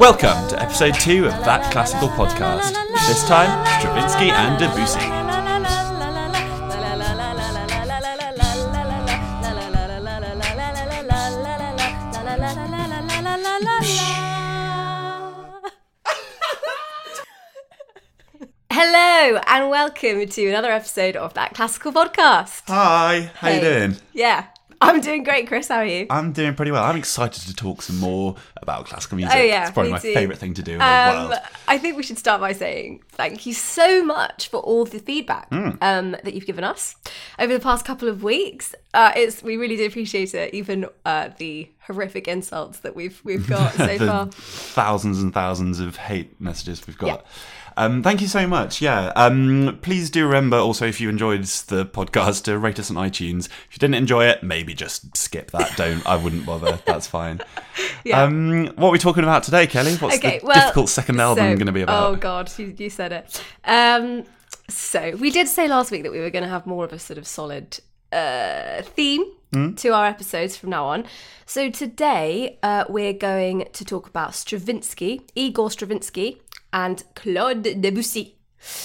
Welcome to episode two of That Classical Podcast. This time, Stravinsky and Debussy. Welcome to another episode of That Classical Podcast. Hi, how you Hey. doing? Yeah, I'm doing great, Chris. How are you? I'm doing pretty well. I'm excited to talk some more about classical music. Oh, yeah, it's probably my too. favourite thing to do in the Um, world. I think we should start by saying thank you so much for all the feedback Hmm. um, that you've given us over the past couple of weeks. Uh, it's we really do appreciate it, even uh, the horrific insults that we've we've got so the far. thousands and thousands of hate messages we've got. Um, thank you so much. Yeah. Um, please do remember also if you enjoyed the podcast to rate us on iTunes. If you didn't enjoy it, maybe just skip that. Don't. I wouldn't bother. That's fine. Yeah. Um, what are we talking about today, Kelly? What's Okay, the well, difficult second album so- going to be about? Oh God, you, you said it. Um, so we did say last week that we were going to have more of a sort of solid uh, theme Hmm? to our episodes from now on. So today uh, we're going to talk about Stravinsky, Igor Stravinsky, and Claude Debussy.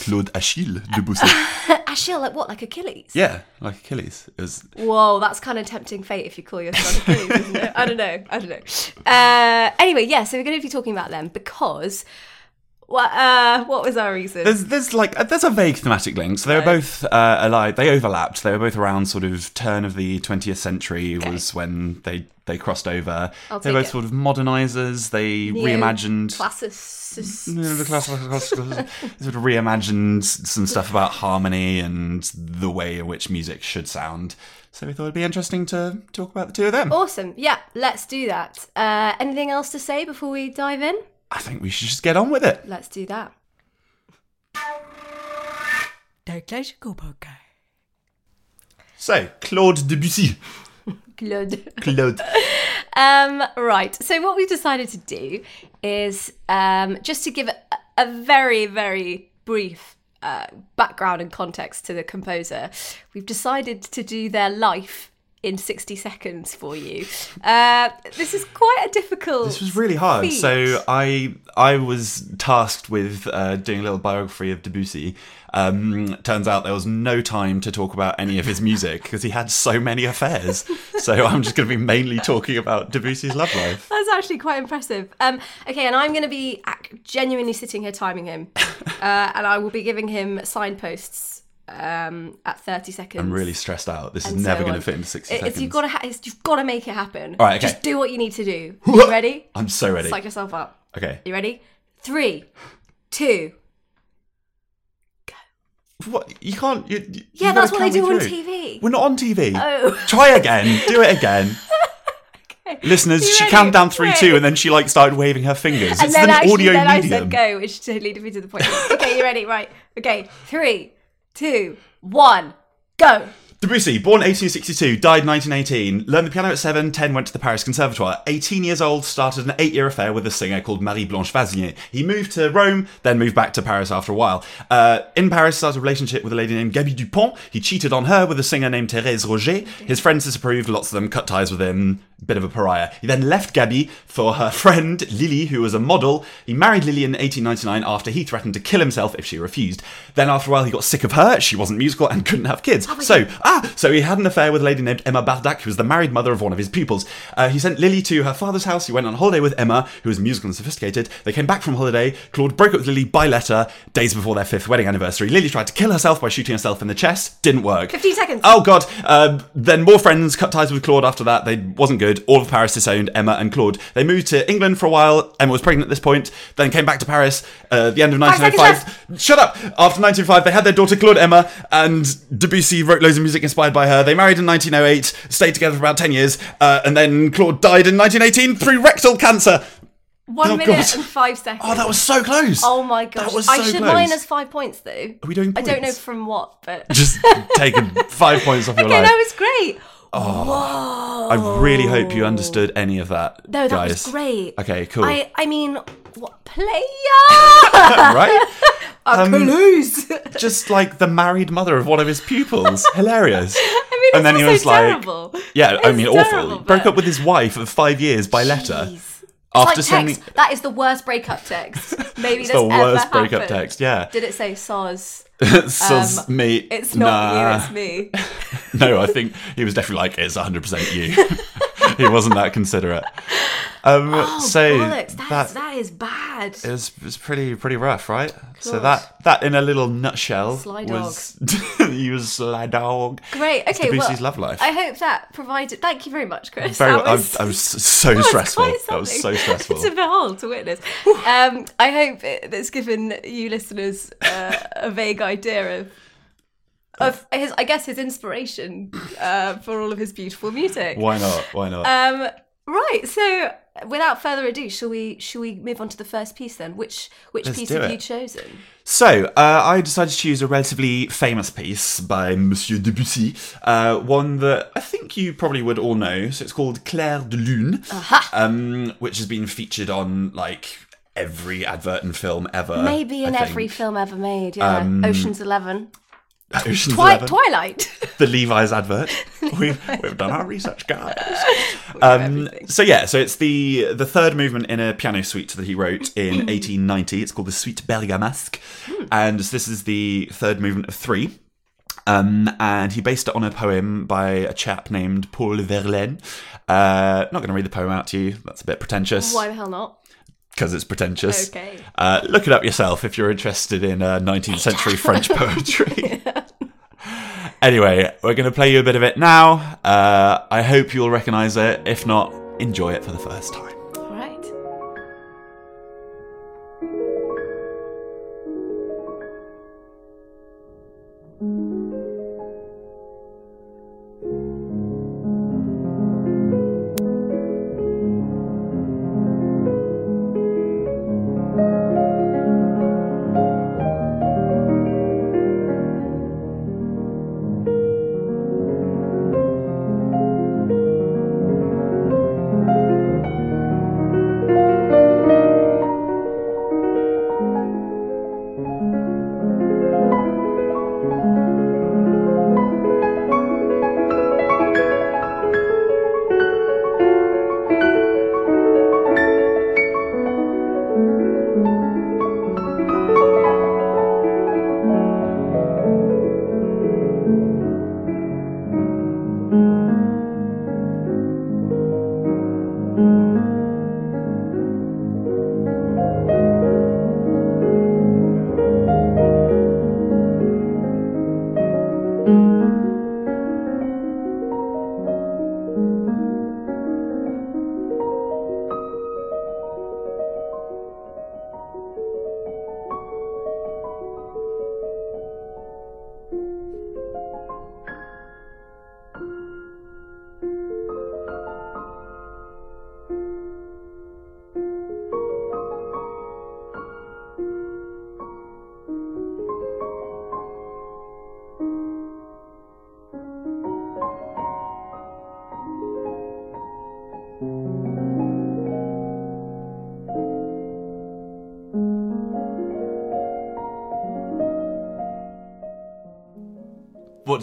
Claude Achille Debussy. Achille, like what? Like Achilles? yeah, like Achilles. It was Whoa, that's kind of tempting fate if you call yourself Achilles, isn't it? I don't know. I don't know. Uh, anyway, yeah, so we're going to be talking about them because. What, uh, what was our reason? There's there's like uh, there's a vague thematic link. So they were both uh, allied. They overlapped. They were both around sort of turn of the 20th century was when they they crossed over. I'll they were both it. sort of modernizers. They reimagined. Classicist. No, the classical- classical- sort of reimagined some stuff about harmony and the way in which music should sound. So we thought it'd be interesting to talk about the two of them. Awesome. Yeah, let's do that. Uh, anything else to say before we dive in? I think we should just get on with it. Let's do that. Der Classical Podcast. So Claude Debussy. Good. Claude. Um, right. So what we've decided to do is um, just to give a, a very, very brief uh, background and context to the composer. We've decided to do their life in 60 seconds for you. Uh, this is quite a difficult. This was really hard. feat. So I I was tasked with uh, doing a little biography of Debussy. Um, turns out there was no time to talk about any of his music because he had so many affairs. so I'm just going to be mainly talking about Debussy's love life. That's actually quite impressive. Um, okay, and I'm going to be genuinely sitting here timing him, uh, and I will be giving him signposts um, at 30 seconds. I'm really stressed out. This is and so never going to fit into 60 It- seconds. You've got to ha- you've got to make it happen. All right, okay. Just do what you need to do. You ready? I'm so ready. Psych yourself up. Okay. You ready? Three, two. Go. What? You can't. You, you Yeah, that's what they do on. TV. We're not on TV. Oh. Try again. Do it again. Listeners, she counted down three, two, and then she like started waving her fingers. And it's then an actually, audio then I said go, which totally defeated the point. okay, you ready? Right. Okay, three, two, one, go. Debussy, born 1862, died 1918, learned the piano at 7, 10 went to the Paris Conservatoire. 18 years old, started an eight year affair with a singer called Marie Blanche Vazinier. He moved to Rome, then moved back to Paris after a while. Uh, in Paris, started a relationship with a lady named Gaby Dupont. He cheated on her with a singer named Thérèse Roger. His friends disapproved, lots of them cut ties with him, bit of a pariah. He then left Gaby for her friend Lily, who was a model. He married Lily in 1899 after he threatened to kill himself if she refused. Then after a while, he got sick of her. She wasn't musical and couldn't have kids. so, ah, so he had an affair with a lady named Emma Bardak, who was the married mother of one of his pupils. Uh, he sent Lily to her father's house. He went on holiday with Emma, who was musical and sophisticated. They came back from holiday. Claude broke up with Lily by letter days before their fifth wedding anniversary. Lily tried to kill herself by shooting herself in the chest. Didn't work. 15 seconds. Oh god. Uh, then more friends cut ties with Claude after that. They wasn't good. All of Paris disowned Emma and Claude. They moved to England for a while. Emma was pregnant at this point. Then came back to Paris uh, at the end of Five 1905. Shut up. After 1905, they had their daughter Claude Emma, and Debussy wrote loads of music inspired by her. They married in 1908, stayed together for about 10 years, uh, and then Claude died in 1918 through rectal cancer. One oh, minute God. and five seconds. Oh, that was so close. Oh my gosh. That was so I should close. minus five points though. Are we doing I don't know from what, but. Just taking five points off your life. okay, life. that was great. Oh, I really hope you understood any of that. No, that guys. was great. Okay, cool. I, I mean, what player? right? A Toulouse. Um, just like the married mother of one of his pupils. Hilarious. I mean, And then he was like- terrible. Yeah, I It's mean, terrible, awful. Broke up with his wife of five years by letter. Jeez. It's After like sending- That is the worst breakup text. Maybe It's that's the ever worst breakup happened. text, yeah. Did it say "soz"? Um, Sus me. It's not nah. you, it's me. No, I think he was definitely like, it's 100% you. he wasn't that considerate. Um, Oh, so bollocks! That's, that that is bad. it was, it was pretty pretty rough, right? So that that in a little nutshell Sly was he was sly dog. Great. Okay. Debussy's well, love life. I hope that provided. Thank you very much, Chris. Very, That I, was- I was so that was stressful. quite That was so stressful. to behold, to witness. um, I hope it, that's given you listeners uh, a vague idea of. Of his, I guess his inspiration uh, for all of his beautiful music. Why not? Why not? Um, right. So, without further ado, shall we shall we move on to the first piece then? Which which Let's piece have it. you chosen? So, uh, I decided to choose a relatively famous piece by Monsieur Debussy, uh, one that I think you probably would all know. So it's called Clair de Lune, um, which has been featured on like every advert and film ever. Maybe in every film ever made. Yeah, Um, Ocean's Eleven, Ocean's Twi- Eleven, Twilight. the Levi's advert. We've, we've done our research, guys. Um, so yeah, so it's the the third movement in a piano suite that he wrote Hmm. in 1890. It's called the Suite Bergamasque, and this is the third movement of three. Um, and he based it on a poem by a chap named Paul Verlaine. Uh, not going to read the poem out to you. That's a bit pretentious Why the hell not? because it's pretentious. Okay. Uh, look it up yourself if you're interested in uh, 19th century French poetry. Anyway, we're going to play you a bit of it now. Uh, I hope you'll recognise it. If not, enjoy it for the first time.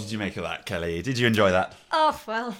Did you make of that, Kelly? Did you enjoy that? Oh well,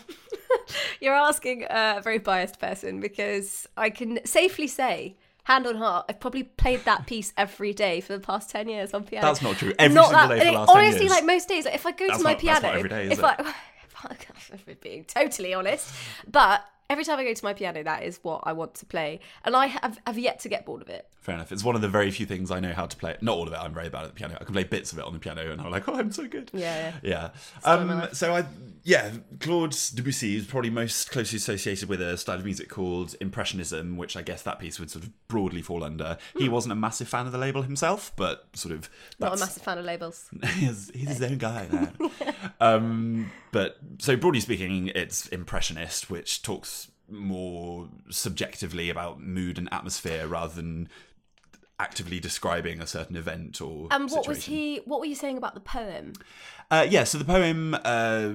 you're asking a very biased person because I can safely say, hand on heart, I've probably played that piece every day for the past ten years on piano. That's not true. Every Not single that- day for the last it- 10 honestly, years. like most days, like, if I go That's to my not- piano, every day, if it? I, if I'm being totally honest, but every time I go to my piano, that is what I want to play, and I have have yet to get bored of it. Fair enough. It's one of the very few things I know how to play. Not all of it. I'm very bad at the piano. I can play bits of it on the piano, and I'm like, oh, I'm so good. Yeah, yeah. My Um, so I, yeah, Claude Debussy is probably most closely associated with a style of music called Impressionism, which I guess that piece would sort of broadly fall under. He wasn't a massive fan of the label himself, but sort of Not a massive fan of labels. he's, he's his own guy now. um, but so broadly speaking, it's impressionist, which talks more subjectively about mood and atmosphere rather than actively describing a certain event or And what was he? What were you saying about the poem? Uh, yeah, so the poem uh,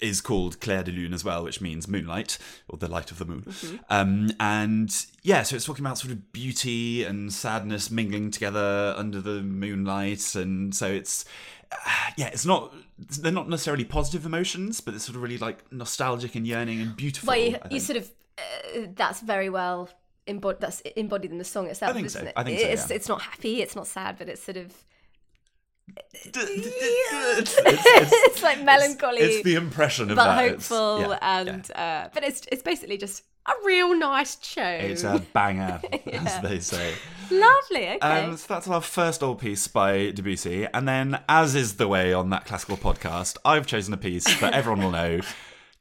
is called Clair de Lune as well, which means moonlight or the light of the moon. Mm-hmm. Um, and yeah, so it's talking about sort of beauty and sadness mingling together under the moonlight, and so it's yeah, it's not they're not necessarily positive emotions, but it's sort of really like nostalgic and yearning and beautiful. Well, you, you sort of uh, that's very well embodied. That's embodied in the song itself. I think isn't so. It? I think so, It's yeah. it's not happy. It's not sad, but it's sort of it's, it's- it's like melancholy, It's the impression of but that. It's- hopeful, yeah, and Uh, but it's it's basically just a real nice show. It's a banger, as they say. Lovely. Okay. Um, so that's our first old piece by Debussy, and then, as is the way on that classical podcast, I've chosen a piece that everyone will know.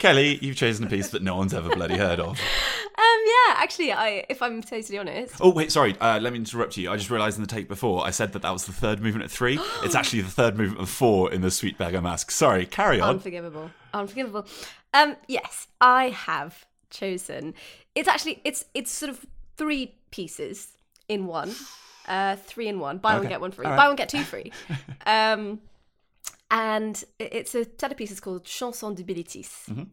Kelly, you've chosen a piece that no one's ever bloody heard of. Um, yeah, actually, I if I'm totally honest, Oh wait, sorry. Uh, let me interrupt you. I just realised in the take before I said that that was the third movement of three. it's actually the third movement of four in the Suite Bergamasque. Sorry, carry on. unforgivable, unforgivable. Um, yes, I have chosen. It's actually it's it's sort of three pieces in one. Uh, three in one. Buy one get one free. Right. Buy one get two free. um, and it's a set of pieces called Chansons de Bilitis, Mm-hmm.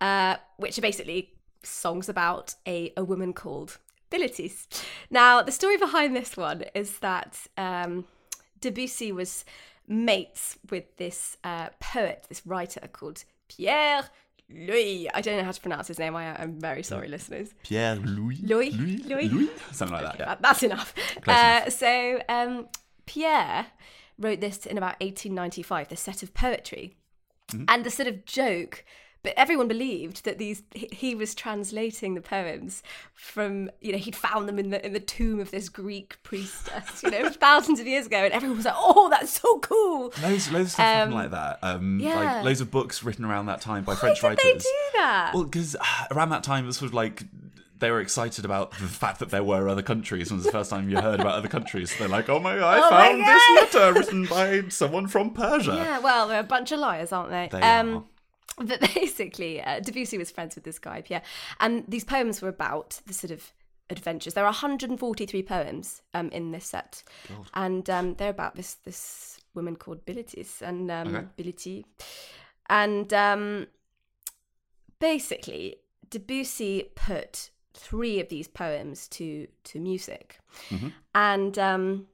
uh, which are basically songs about a, a woman called Bilitis. Now, the story behind this one is that um, Debussy was mates with this uh, poet, this writer called Pierre Louÿs. I don't know how to pronounce his name. I, I'm very sorry, listeners. Pierre Louÿs. Louis? Louis. Louis? Something like that. Yeah. That's enough. Uh, so um, Pierre wrote this in about 1895, this set of poetry, Mm-hmm. and the sort of joke. But everyone believed that these he, was translating the poems from you know he'd found them in the in the tomb of this Greek priestess you know thousands of years ago and everyone was like oh that's so cool Loads, loads of stuff happened Um, like that. Um, yeah. Like loads of books written around that time by why French did writers. they do that Well, because around that time, it was sort of like they were excited about the fact that there were other countries. It was the first time you heard about other countries. They're like, "Oh my god, I Oh my found this letter written by someone from Persia." Yeah, well, they're a bunch of liars, aren't they? They um, are. But basically, uh, Debussy was friends with this guy, Pierre, and these poems were about the sort of adventures. There are 143 poems um, in this set, and um, they're about this this woman called Bilitis and um, Okay. Bility, and um, basically, Debussy put three of these poems to to music, and. Um,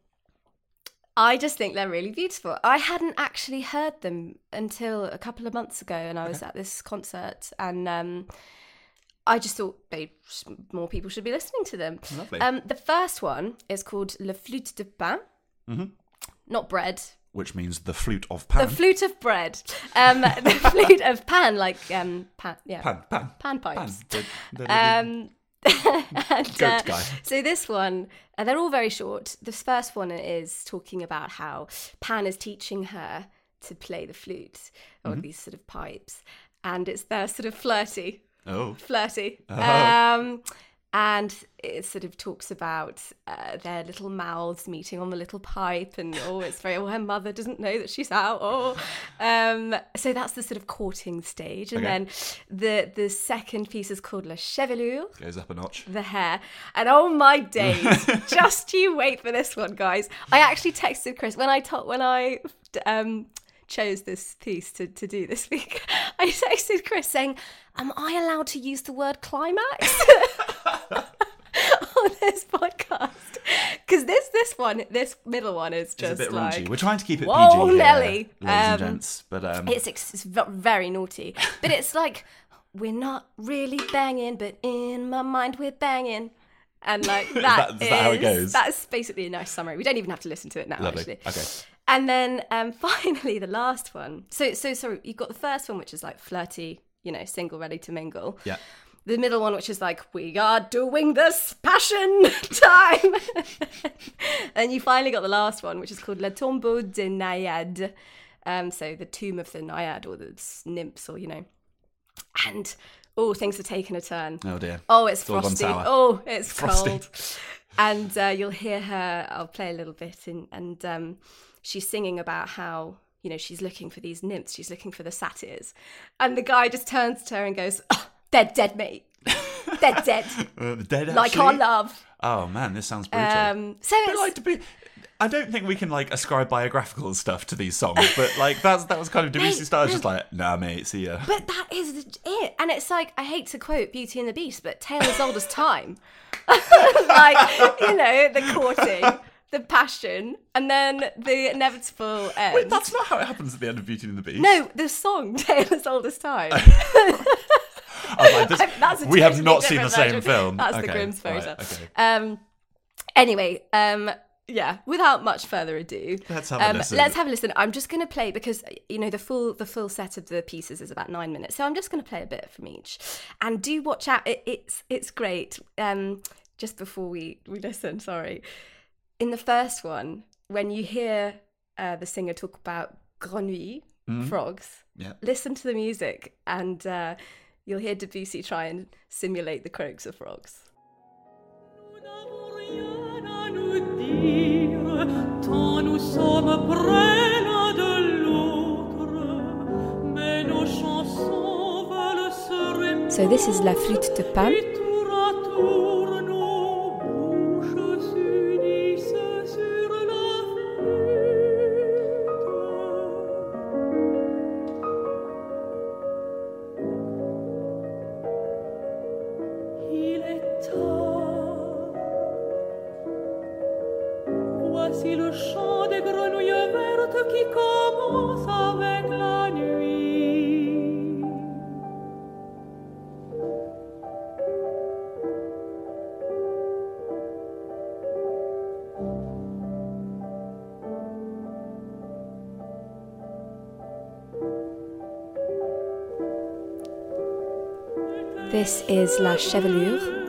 I just think they're really beautiful. I hadn't actually heard them until a couple of months ago, and I was at this concert, and um, I just thought they more people should be listening to them. Lovely. Um, the first one is called Le Flûte de Pain, not bread. Which means the flute of Pan. The flute of bread. Um, the flute of pan, like um, pan, yeah, pan, pan, pan pan. pipes. The Um, and, uh, guy. So this one, uh, they're all very short. This first one is talking about how Pan is teaching her to play the flute or Mm-hmm. these sort of pipes, and it's they're sort of flirty, oh, flirty. Oh. Um, and it sort of talks about uh, their little mouths meeting on the little pipe, and oh, it's very. well her mother doesn't know that she's out. Oh, um, so that's the sort of courting stage, and Okay. then the the second piece is called La Chevelure goes up a notch. the hair. And oh my days, just you wait for this one, guys. I actually texted Chris when I told when I um chose this piece to, to do this week. I texted Chris saying, Am I allowed to use the word climax? on this podcast. Because this this one, this middle one is It's just a bit like raunchy. We're trying to keep it Whoa, PG, here, Nelly. ladies and Um, gents. But um, it's, it's very naughty. But it's like, we're not really banging, but in my mind we're banging. And like that, that- is that how it goes? That's basically a nice summary. We don't even have to listen to it now, lovely. actually. Okay. And then um, finally, the last one. So, so sorry, you've got the first one, which is like flirty, you know, single, ready to mingle. Yeah. The middle one, which is like, we are doing this passion time. and you finally got the last one, which is called La Tombeau des Naïades. Um, so the tomb of the Naiad or the nymphs, or, you know. And, oh, things have taken a turn. Oh dear. Oh, it's, gone frosty. Oh, it's cold. And uh, you'll hear her. I'll play a little bit, and, and um, she's singing about how you know she's looking for these nymphs. She's looking for the satyrs, and the guy just turns to her and goes, oh, "Dead, dead, mate. Dead, dead. Uh, dead like our actually? love." Oh man, this sounds brutal. Um, so But it's like to be I don't think we can like ascribe biographical stuff to these songs, but like that's that was kind of Debussy style. It's just like, nah, mate, see ya. But that is it. And it's like, I hate to quote Beauty and the Beast, but tale as old as time. like, you know, the courting, the passion, and then the inevitable end. Wait, that's not how it happens at the end of Beauty and the Beast. no, the song, Tale as Old as Time. Like, this- we have not seen the same version. film. That's the Okay, Grimm's fairy right, tale. okay. Um, anyway, um, yeah. Without much further ado, Let's have a um, listen. Let's have a listen. I'm just going to play because you know the full the full set of the pieces is about nine minutes, so I'm just going to play a bit from each. And do watch out. It, it's it's great. Um, just before we we listen, sorry. In the first one, when you hear uh, the singer talk about grenouilles, frogs, Yeah. listen to the music and uh, you'll hear Debussy try and simulate the croaks of frogs. So this is La Flûte de Pan. This is La Chevelure.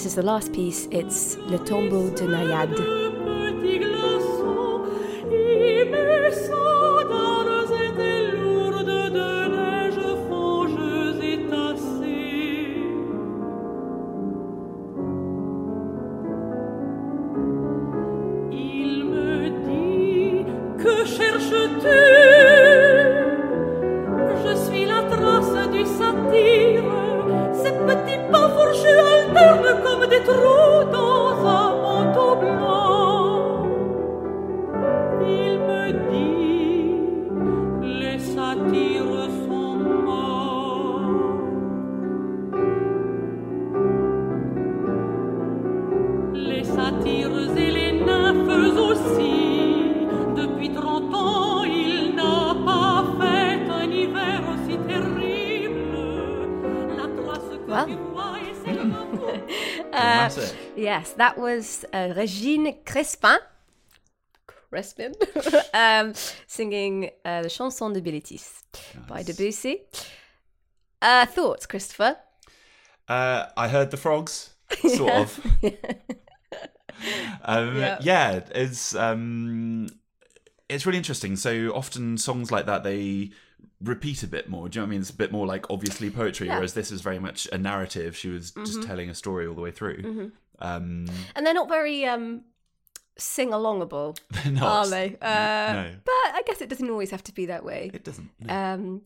This is the last piece. It's Le Tombeau de Naïade. That was uh, Régine Crespin. Crespin um, singing uh, the Chanson de Bilitis by Debussy. Uh, thoughts, Christopher? Uh, I heard the frogs, sort of. um, Yeah. yeah. it's um, it's really interesting. So often songs like that they repeat a bit more. Do you know what I mean? It's a bit more like obviously poetry, Yeah. Mm-hmm. whereas this is very much a narrative. She was just telling a story all the way through. Um, And they're not very um, sing alongable, they're they? Uh, no, But I guess it doesn't always have to be that way. it doesn't. no. Um,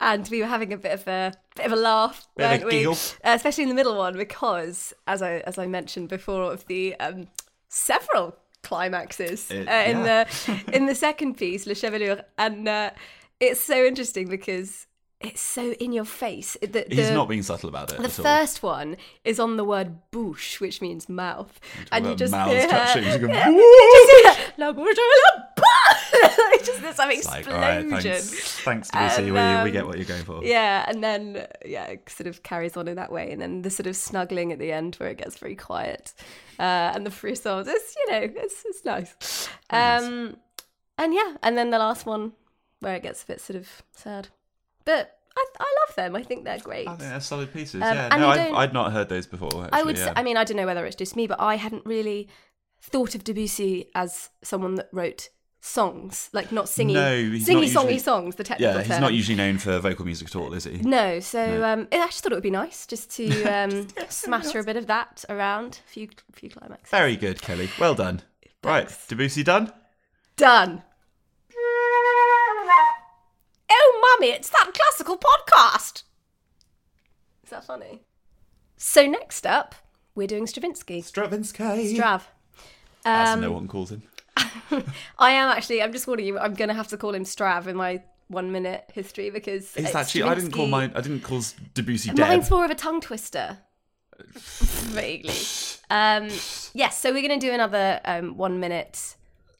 and we were having a bit of a bit of a laugh, Bit weren't we? Uh, especially in the middle one, because as I as I mentioned before, of the um, several climaxes It- uh, in yeah. the in the second piece, Le Chevelure, and uh, it's so interesting because it's so in your face. The, the, He's not being subtle about it. the at all. first one is on the word bouche, which means mouth, and you just mouths hear touching, you go, Yeah. You just hear, la bouche, la bouche. just this explosion. like, right, thanks, thanks Debussy. And, we, we um, get what you're going for. Yeah, and then yeah, it sort of carries on in that way, and then the sort of snuggling at the end where it gets very quiet, uh, and the frissons. It's you know, it's it's nice. Um, and yeah, and then the last one where it gets a bit sort of sad, but I I love them. I think they're great. I think they're solid pieces. Um, yeah, no, I'd, don't- I'd not heard those before. Actually, I would. Yeah. Say, I mean, I don't know whether it's just me, but I hadn't really thought of Debussy as someone that wrote songs, like not singing, No, not songy songs. The technical yeah, he's term. not usually known for vocal music at all, is he? No, so No. Um, I just thought it would be nice just to um, smatter a bit of that around a few few climaxes. Very good, Kelly. Well done. Right, Debussy done. Done. Mummy, it's that classical podcast. Is that funny? So next up, we're doing Stravinsky. Stravinsky. Strav. As Um, no one calls him. I am actually. I'm just warning you. I'm going to have to call him Strav in my one minute history because Is it's actually I didn't call Stravinsky- mine. I didn't call Debussy Deb. Mine's more of a tongue twister. Vaguely. Um, yes, so we're going to do another um, one minute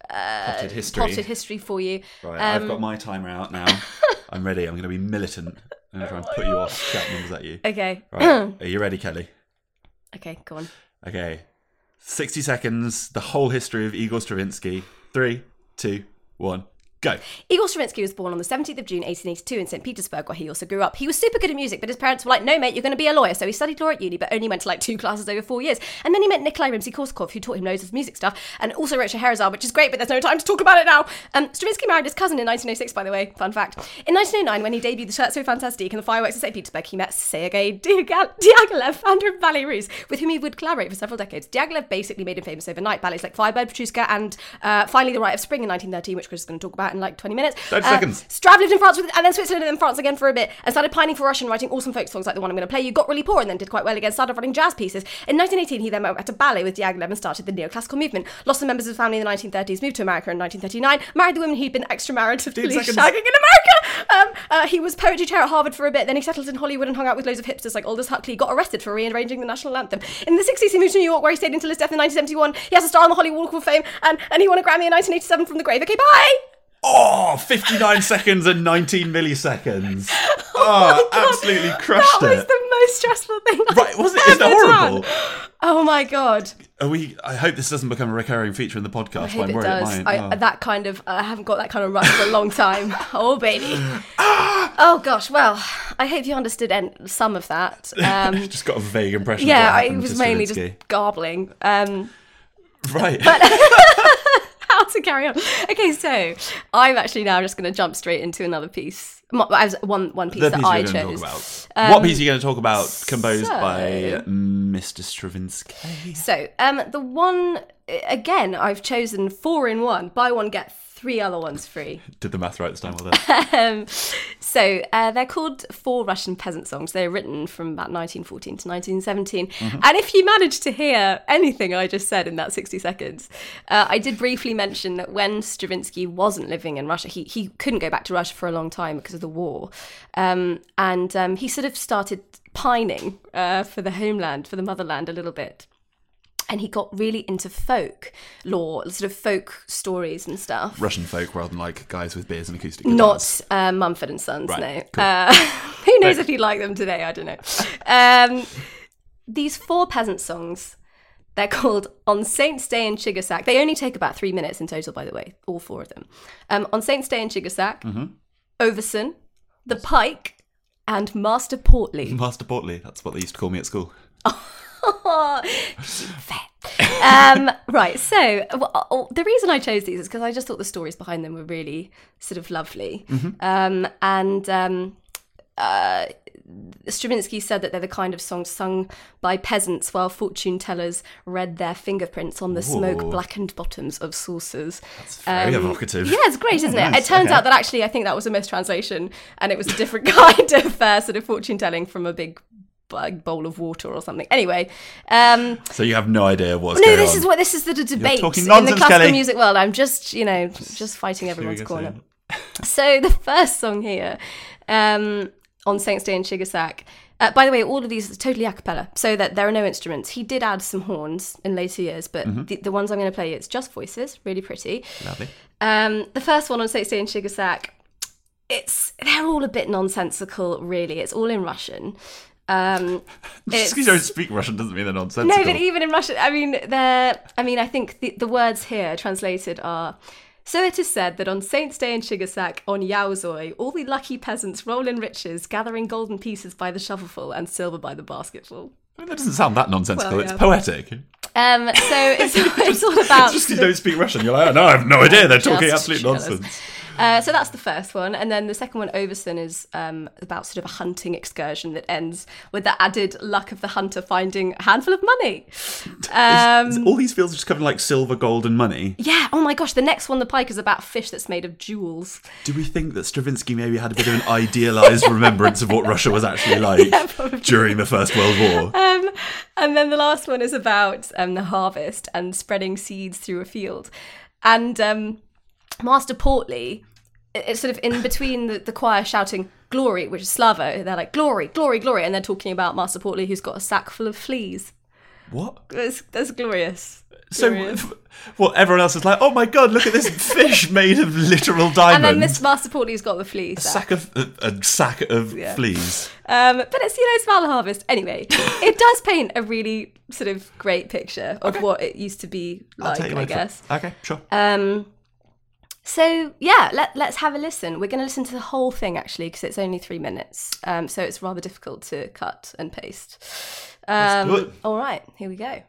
Potted history. potted history for you. Right, I've Um, got my timer out now. I'm ready. I'm going to be militant. I'm going to try and put you off. Shout numbers at you. Okay. Right, are you ready, Kelly? okay, go on. Okay. 60 seconds, the whole history of Igor Stravinsky. Three, two, one, go. Igor Stravinsky was born on the 17th of June 1882 in St. Petersburg, where he also grew up. He was super good at music, but his parents were like, no, mate, you're going to be a lawyer. So he studied law at uni, but only went to like two classes over four years. And then he met Nikolai Rimsky-Korsakov, who taught him loads of music stuff, and also wrote Scheherazade, which is great, but there's no time to talk about it now. Um, Stravinsky married his cousin in 1906, by the way, fun fact. In 1909, when he debuted the Scherzo Fantastique and the Fireworks in St. Petersburg, he met Sergei Diaghilev, Diaghilev, founder of Ballet Russe, with whom he would collaborate for several decades. Diaghilev basically made him famous overnight. Ballets like Firebird, Petrushka, and uh, finally The Rite of Spring in 1913, which Chris is going to talk about in like 20 minutes. 30 Uh, seconds. Strav lived in France with, and then Switzerland and then France again for a bit and started pining for Russian, writing awesome folk songs like the one I'm going to play you, got really poor and then did quite well again, started writing jazz pieces. In 1918, he then went to ballet with Diaghilev and started the neoclassical movement. Lost some members of his family in the 1930s, moved to America in 1939, married the woman he'd been extramaritably shagging in America. Um, uh, he was poetry chair at Harvard for a bit, then he settled in Hollywood and hung out with loads of hipsters like Aldous Huxley, got arrested for rearranging the national anthem. In the 60s, he moved to New York where he stayed until his death in 1971. He has a star on the Hollywood Walk of Fame and, and he won a Grammy in 1987 from The Grave. Okay, bye! Oh, 59 seconds and 19 milliseconds. Oh, absolutely crushed That was the most stressful thing. Right, wasn't it? It ever horrible? done. Oh my god! Are we? I hope this doesn't become a recurring feature in the podcast. I hope I'm it does. it. I, Oh. That kind of I haven't got that kind of rush for a long time. Oh baby. oh gosh. Well, I hope you understood some of that. Um, just got a vague impression. yeah, I was mainly Stravinsky. just garbling. Um, right. How to carry on? Okay, so I'm actually now just going to jump straight into another piece. As one one piece the that piece I you're going to chose. talk about. what piece are you going to talk about? Composed so- by Mr. Stravinsky. So, um, the one again, I've chosen four in one. Buy one get three other ones free. Did the math right this time? Well. Um, so uh, they're called Four Russian Peasant Songs. They're written from about 1914 to 1917. And if you managed to hear anything I just said in that 60 seconds, uh, I did briefly mention that when Stravinsky wasn't living in Russia, he, he couldn't go back to Russia for a long time because of the war. Um, and um, he sort of started pining uh, for the homeland, for the motherland a little bit. And he got really into folk lore, sort of folk stories and stuff. Russian folk rather than like guys with beers and acoustic guitars. Not uh, Mumford and Sons, Right, no. cool. Uh, who knows if you'd like them today? I don't know. Um, these four peasant songs, they're called On Saint's Day in Chigasak. They only take about three minutes in total, by the way, all four of them. Um, on Saint's Day in Chigasak, Mm-hmm. Overson, The Pike, and Master Portly. Master Portly. That's what they used to call me at school. um, right, so well, uh, the reason I chose these is because I just thought the stories behind them were really sort of lovely. Um, and um, uh, Stravinsky said that they're the kind of songs sung by peasants while fortune tellers read their fingerprints on the smoke blackened bottoms of saucers. It's very Um, evocative. Yeah, it's great, isn't it? nice, It turns okay. out that actually I think that was a mistranslation and it was a different kind of uh, sort of fortune telling from a big like, bowl of water or something. Anyway, um, So you have no idea what's no, going this on. is what this is the debate in the classical Kelly. music world. I'm just, you know, just fighting everyone's corner. So the first song here, um, on Saints Day in Chigasak. Uh, by the way, all of these are totally a cappella, so that there are no instruments. He did add some horns in later years, but the, the ones I'm going to play, it's just voices, really pretty. Lovely. Um, the first one on Saints Day in Chigasak, it's they're all a bit nonsensical, really. It's all in Russian. Um, Just because you don't speak Russian doesn't mean they're nonsensical. no, but even in Russian, I mean, they're. I mean, I think the, the words here translated are. So it is said that on Saints' Day in Chigasak, on Yaozoi, all the lucky peasants roll in riches, gathering golden pieces by the shovelful and silver by the basketful. I mean, that doesn't sound that nonsensical. Well, It's poetic. Um, so it's, it's all about. Just because you don't speak Russian, you're like, oh, no, I have no idea. They're talking absolute jealous. nonsense. Uh, so that's the first one, and then the second one, Overson, is um, about sort of a hunting excursion that ends with the added luck of the hunter finding a handful of money. Um, Is all these fields are just covered like silver, gold, and money? yeah. Oh my gosh. The next one, the pike, is about fish that's made of jewels. Do we think that Stravinsky maybe had a bit of an idealized remembrance of what Russia was actually like during the First World War? Um, and then the last one is about um, the harvest and spreading seeds through a field. And um, Master Portly, it- it's sort of in between the, the choir shouting glory, which is Slava. They're like glory, glory, glory, and they're talking about Master Portly who's got a sack full of fleas. What? That's, that's glorious. So, Glorious. well, everyone else is like, oh my god, look at this fish made of literal diamonds." and then this Master Portly's got the fleas. a sack. of a, a sack of Yeah. fleas. Um, but it's you know it's Harvest anyway. it does paint a really sort of great picture of what it used to be like. I word for guess. Okay, sure. Um, so yeah, let, let's have a listen. We're going to listen to the whole thing actually because it's only three minutes. Um, so it's rather difficult to cut and paste. Um. All right, here we go.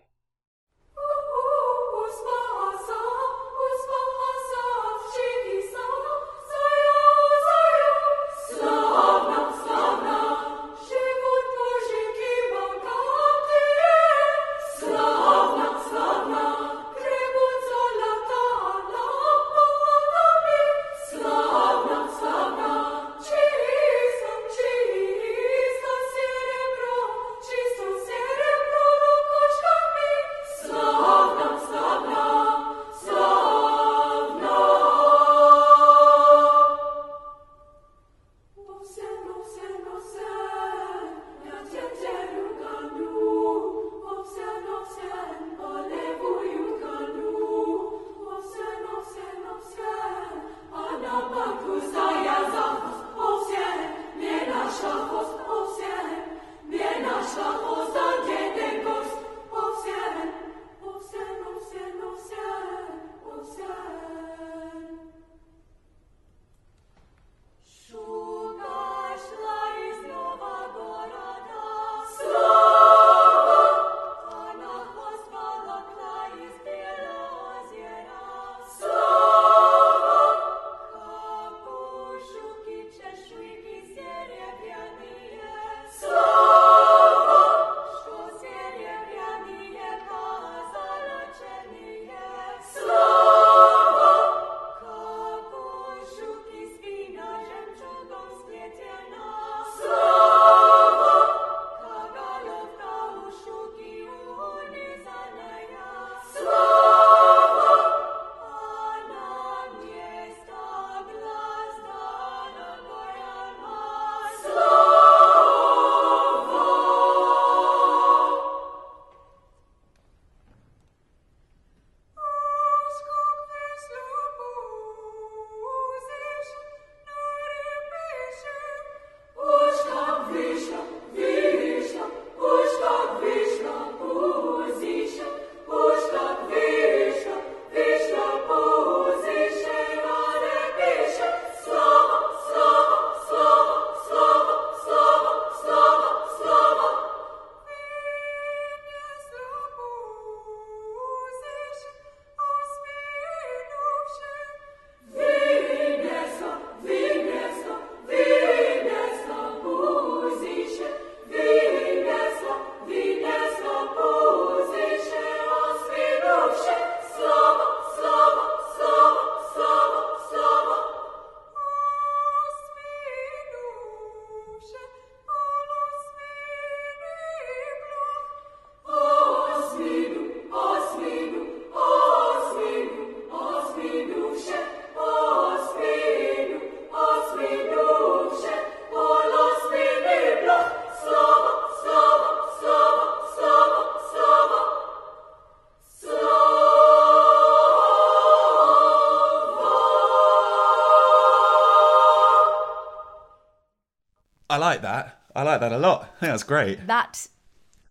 I like that a lot. I think that's great. That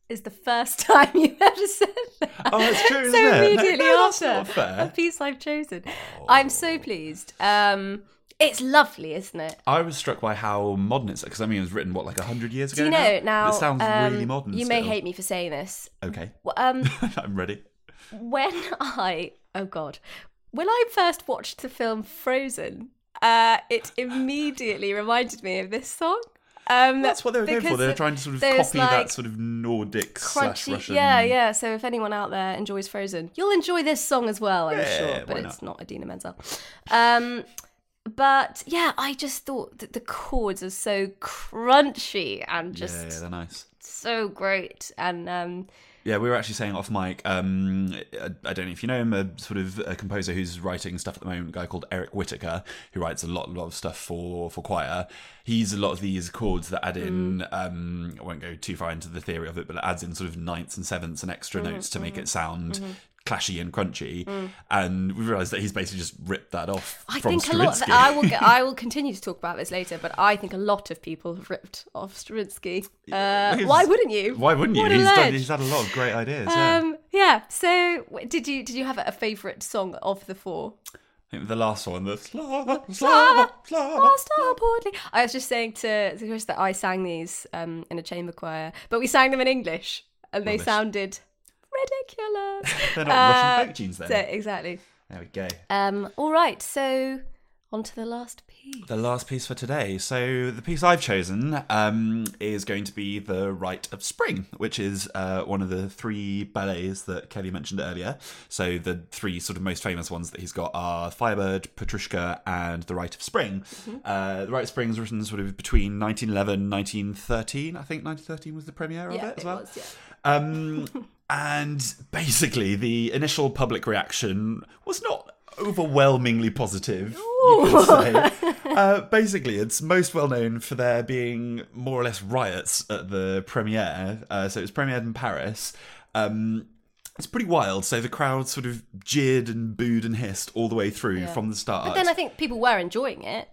is the first time you've ever said that. Oh, it's true, so it? Immediately no, after a piece I've chosen. I'm so pleased. Um, it's lovely, isn't it? I was struck by how modern it's because I mean it was written what like hundred years ago. Do you know now? It sounds um, really modern. You may hate me for saying this. Okay, Well, Um, I'm ready. when I oh god, when I first watched the film Frozen, uh, it immediately reminded me of this song. Um, That's what they were going for. They were trying to sort of copy like, that sort of Nordic slash crunchy. Russian. Yeah, yeah. So if anyone out there enjoys Frozen, you'll enjoy this song as well, I'm Yeah, sure. But it's not Idina Menzel. Um, but yeah, I just thought that the chords are so crunchy and Yeah, just yeah, they're nice. so great. And um, Yeah, we were actually saying off mic. Um, I don't know if you know him, a sort of a composer who's writing stuff at the moment. A guy called Eric Whitacre, who writes a lot, lot of stuff for for choir. He's a lot of these chords that add in. Um, I won't go too far into the theory of it, but it adds in sort of ninths and sevenths and extra notes to make it sound. Clashy and crunchy, and we realised that he's basically just ripped that off I from think a lot. Of, Stravinsky. I will. Get, I will continue to talk about this later, but I think a lot of people have ripped off Stravinsky. Uh, why wouldn't you? Why wouldn't you? He's done. He's had a lot of great ideas. yeah. Um, yeah. So, did you did you have a favourite song of the four? I think the last one, the Slava, Slava, Slava, Slava. Star Portly. I was just saying to, to Chris that I sang these um, in a chamber choir, but we sang them in English, and they sounded ridiculous. They're not Uh, Russian folk tunes then. So, exactly. There we go. Um, all right. So, on to the last piece. The last piece for today. So the piece I've chosen um, is going to be the Rite of Spring, which is uh, one of the three ballets that Kelly mentioned earlier. So the three sort of most famous ones that he's got are Firebird, Petrushka, and The Rite of Spring. Uh, the Rite of Spring was written sort of between 1911 1913. I think 1913 was the premiere of Yeah, it as it well. was, yeah. Um, and basically, the initial public reaction was not overwhelmingly positive. You could say. Uh, basically, it's most well known for there being more or less riots at the premiere. Uh, so it was premiered in Paris. Um, it's pretty wild. So the crowd sort of jeered and booed and hissed all the way through Yeah. from the start. But then I think people were enjoying it.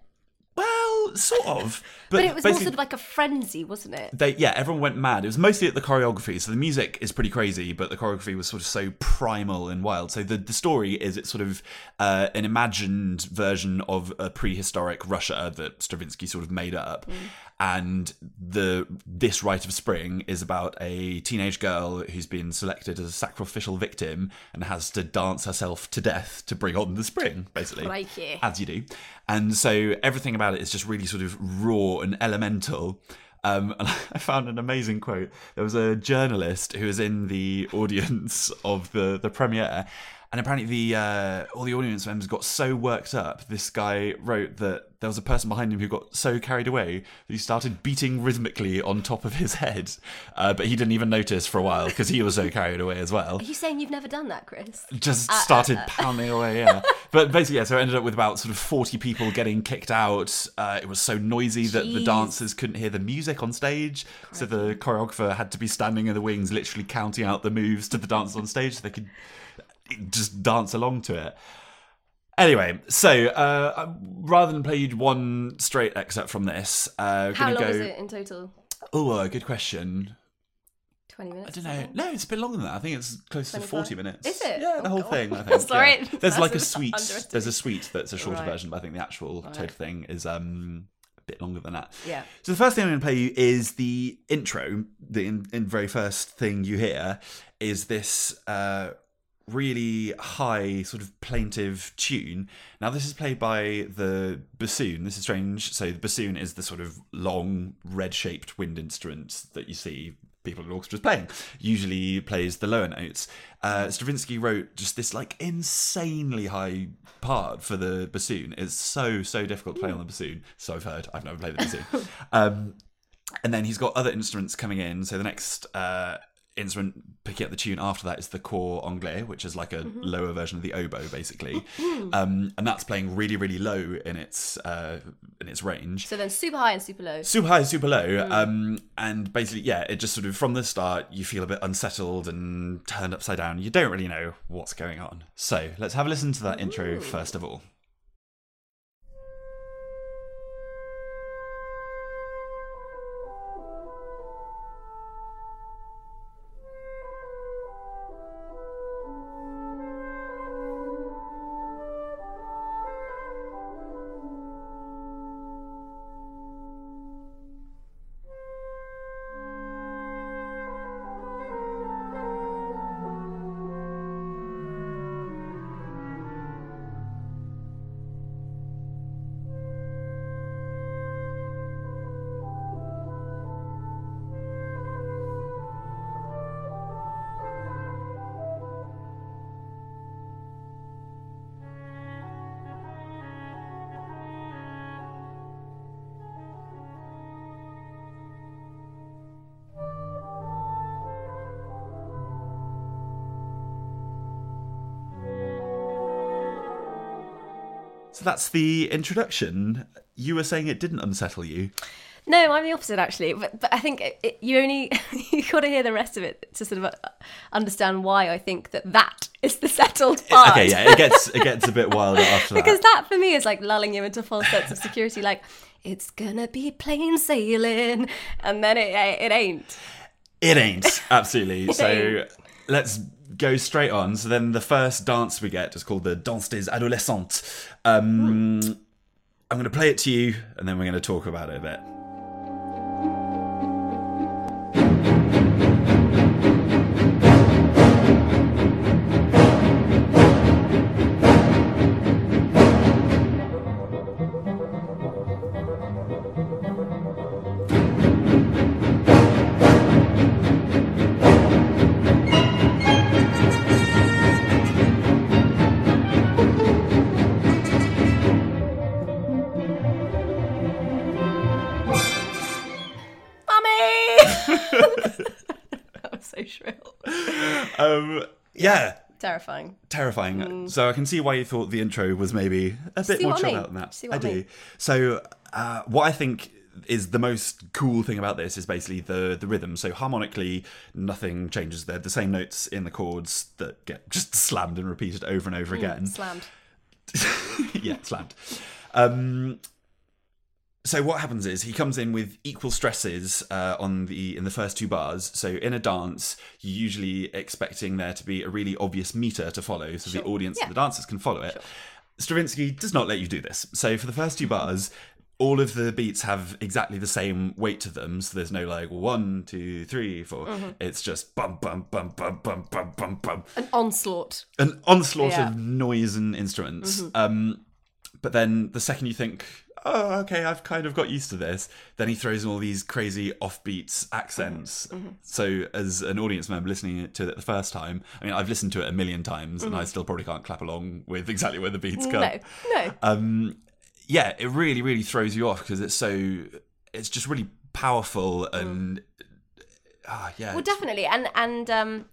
Well, sort of. But, But, it was more sort of like a frenzy, wasn't it? they yeah everyone went mad it was mostly at the choreography so the music is pretty crazy but the choreography was sort of so primal and wild so the, the story is it's sort of uh, an imagined version of a prehistoric russia that stravinsky sort of made up and the this rite of spring is about a teenage girl who's been selected as a sacrificial victim and has to dance herself to death to bring on the spring basically Crikey. as you do. And so everything about it is just really sort of raw and elemental. Um, and I found an amazing quote. There was a journalist who was in the audience of the, the premiere, and apparently the uh, all the audience members got so worked up. This guy wrote that there was a person behind him who got so carried away that he started beating rhythmically on top of his head, uh, but he didn't even notice for a while because he was so carried away as well Are you saying you've never done that, Chris? just started pounding away. Yeah, but basically, yeah. So it ended up with about sort of forty people getting kicked out. Uh, it was so noisy that the dancers couldn't hear the music on stage, so the choreographer had to be standing in the wings, literally counting out the moves to the dancers on stage, so they could just dance along to it. Anyway, so uh, rather than play you one straight excerpt from this, uh, How long go. was it in total? Oh, uh, good question. 20 minutes? I don't know. No, it's a bit longer than that. I think it's close to forty minutes. Is it? Yeah, the Oh, whole God. thing. I think. Sorry, yeah. There's like a suite. There's a suite that's a shorter Right. version, but I think the actual total thing is um a bit longer than that. Yeah. So the first thing I'm going to play you is the intro. The in, in very first thing you hear is this uh, really high, sort of plaintive tune. Now this is played by the bassoon. This is strange. So the bassoon is the sort of long, red-shaped wind instrument that you see people in orchestras playing. Usually plays the lower notes. Uh, Stravinsky wrote just this like insanely high part for the bassoon. It's so so difficult to play on the bassoon. So I've heard. I've never played the bassoon. um, and then he's got other instruments coming in. So the next uh, instrument picking up the tune after that is the cor anglais, which is like a lower version of the oboe, basically, um, and that's playing really, really low in its uh, in its range. So then super high and super low. Super high, and super low, um, and basically, yeah, it just sort of from the start you feel a bit unsettled and turned upside down. You don't really know what's going on. So let's have a listen to that intro first of all. So that's the introduction. You were saying it didn't unsettle you. No, I'm the opposite actually. But, but I think it, it, you only you got to hear the rest of it to sort of uh, understand why I think that that is the settled part. Okay, yeah, it gets it gets a bit wilder after that. because that for me is like lulling you into false sense of security. Like it's gonna be plain sailing, and then it it ain't. It ain't absolutely. so ain't. let's go straight on. So then the first dance we get is called the Danse des Adolescentes. Um, I'm going to play it to you, and then we're going to talk about it a bit. Um, yeah, Terrifying. terrifying. So I can see why you thought the intro was maybe a bit See more what I chilled mean? out than that. See I what I do. mean? So uh, what I think is the most cool thing about this is basically the the rhythm. So harmonically, nothing changes. They're the same notes in the chords that get just slammed and repeated over and over again. Slammed. yeah, slammed. Um, so what happens is he comes in with equal stresses uh, on the in the first two bars. So in a dance, you're usually expecting there to be a really obvious meter to follow, so sure. the audience yeah. and the dancers can follow it. Sure. Stravinsky does not let you do this. So for the first two bars, all of the beats have exactly the same weight to them. So there's no like one, two, three, four. Mm-hmm. It's just bum, bum, bum, bum, bum, bum, bum, bum. An onslaught. An onslaught yeah. of noise and instruments. Mm-hmm. Um, but then the second you think, oh, okay, I've kind of got used to this, then he throws in all these crazy offbeats accents. So as an audience member listening to it the first time, I mean, I've listened to it a million times, and I still probably can't clap along with exactly where the beats go No, no. um, yeah, it really, really throws you off because it's so, it's just really powerful and, ah, yeah. Well, definitely, and and um,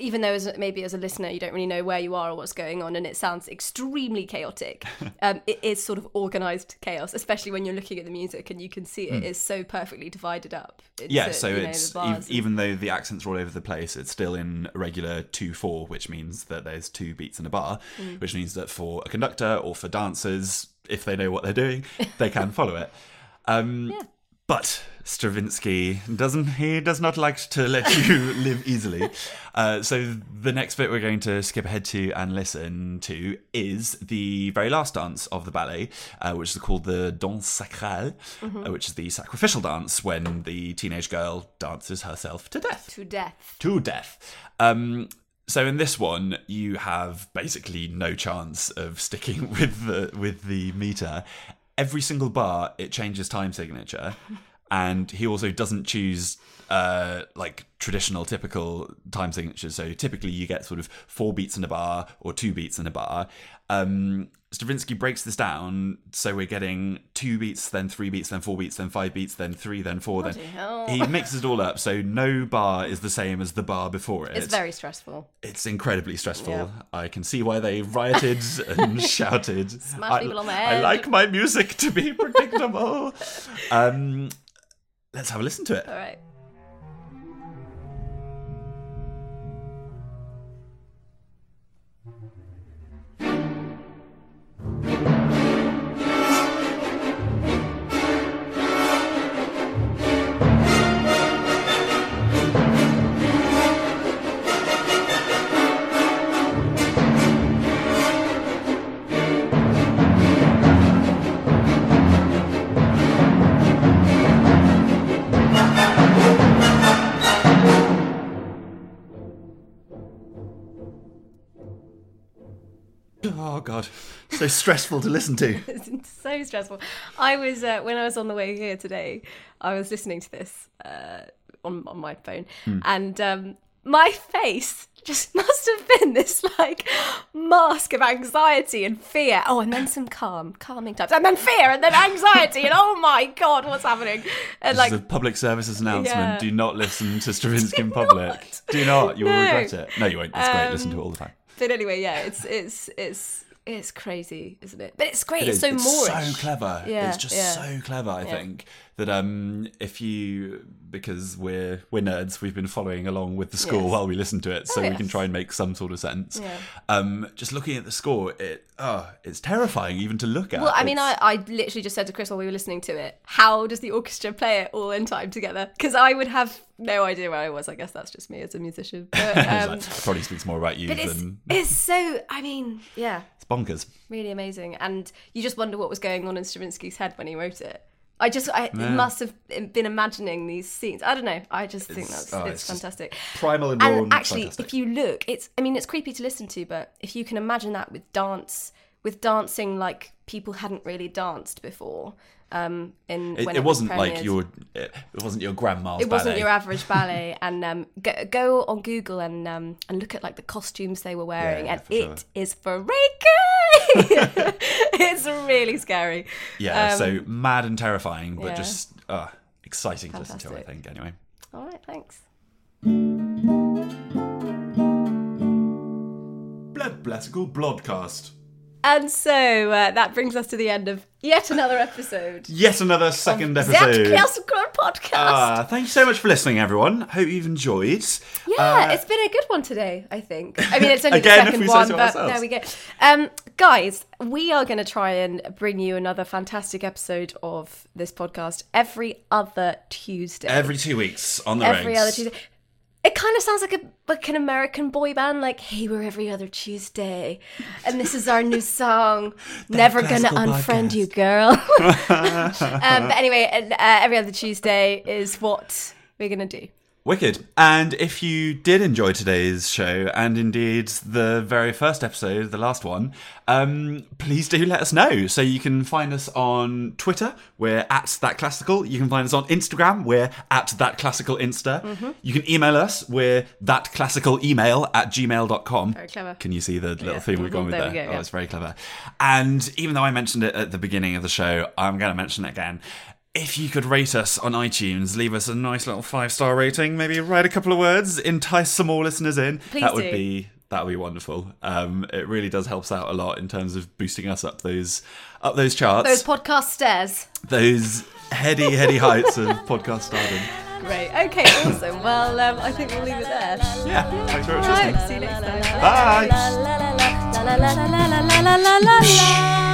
even though as maybe as a listener you don't really know where you are or what's going on, and it sounds extremely chaotic, um, it is sort of organized chaos, especially when you're looking at the music and you can see it is so perfectly divided up. It's. Yeah, uh, so you know, it's and- even though the accents are all over the place, it's still in regular two four, which means that there's two beats in a bar, Mm. which means that for a conductor or for dancers, if they know what they're doing, they can follow it. Um, But Stravinsky doesn't. He does not like to let you live easily. Uh, so the next bit we're going to skip ahead to and listen to is the very last dance of the ballet, uh, which is called the danse sacrale, uh, which is the sacrificial dance when the teenage girl dances herself to death to death. to death. Um, so in this one, you have basically no chance of sticking with the with the meter. Every single bar, it changes time signature, and he also doesn't choose uh, like traditional, typical time signatures. So typically, you get sort of four beats in a bar or two beats in a bar. Um, Stravinsky breaks this down, so we're getting two beats, then three beats, then four beats, then five beats, then three, then four, then hell. he mixes it all up. So no bar is the same as the bar before it. It's very stressful. It's incredibly stressful. Yeah. I can see why they rioted and shouted. Smash I, people on the head. I like my music to be predictable. um, let's have a listen to it. All right. Oh god, so stressful to listen to. It's so stressful. I was uh, when I was on the way here today. I was listening to this uh, on on my phone, Hmm. and um, my face just must have been this like mask of anxiety and fear. Oh, and then some calm, calming times, and then fear, and then anxiety, and oh my god, what's happening? And This like, is a public services announcement. Yeah. Do not listen to Stravinsky in public. not. Do not. You'll No. regret it. No, you won't. It's great. Listen to Um, it all the time. But anyway, yeah, it's it's it's it's crazy, isn't it? But it's great. It it's so it's moreish. so clever. Yeah, it's just yeah. so clever. I think that um, if you because we're we're nerds, we've been following along with the score Yes. while we listen to it, so Oh, we can try and make some sort of sense. Yeah. Um, just looking at the score, it oh, it's terrifying even to look at. Well, I mean, I, I literally just said to Chris while we were listening to it, how does the orchestra play it all in time together? Because I would have no idea where I was. I guess that's just me as a musician. But, um, it probably speaks more about you but it's, than it's so, I mean, yeah, it's bonkers. really amazing. And you just wonder what was going on in Stravinsky's head when he wrote it. I just, I must have been imagining these scenes. I don't know. I just think It's- that's oh, it's, it's fantastic. Primal and and actually, fantastic. if you look, it's, I mean, it's creepy to listen to, but if you can imagine that with dance, with dancing like people hadn't really danced before, um, in It, when it was wasn't like your it, it wasn't your grandma's It wasn't ballet. your average ballet, and um, go, go on Google and um, and look at like the costumes they were wearing, Yeah, and it sure. is freaky. it's really scary. yeah, Um, so mad and terrifying, but yeah. just uh, exciting to listen to. I think anyway. All right, thanks. Blood Blessical Bloodcast. And so uh, that brings us to the end of yet another episode. Yet another second episode. classical podcast. Ah, thank you so much for listening, everyone. Hope you've enjoyed. Yeah, Uh, it's been a good one today, I think. I mean, it's only Again, the second one, so but ourselves. there we go. Um, guys, we are going to try and bring you another fantastic episode of this podcast every other Tuesday. every two weeks on the Every other Tuesday. It kind of sounds like a like an American boy band, like "Hey, we're every other Tuesday, and this is our new song. Never gonna unfriend podcast. you, girl." um, but anyway, and, uh, every other Tuesday is what we're gonna do. Wicked. And if you did enjoy today's show, and indeed the very first episode, the last one, um, please do let us know. So you can find us on Twitter, we're at That Classical. You can find us on Instagram, we're at That Classical Insta. Mm-hmm. You can email us, we're That Classical Email at gmail.com. Very clever. Can you see the little Yeah. theme we've gone Mhm. with There there? go, Oh, yeah. it's very clever. And even though I mentioned it at the beginning of the show, I'm going to mention it again. If you could rate us on iTunes, leave us a nice little five star rating, maybe write a couple of words, entice some more listeners in. Please that would be that would be wonderful. Um, it really does help us out a lot in terms of boosting us up those up those charts, Those podcast stairs. Those heady heady heights of podcast stardom. Great. Okay, awesome. Well, um, I think we'll leave it there. Yeah, thanks very much for Right, listening. see you next time. Bye.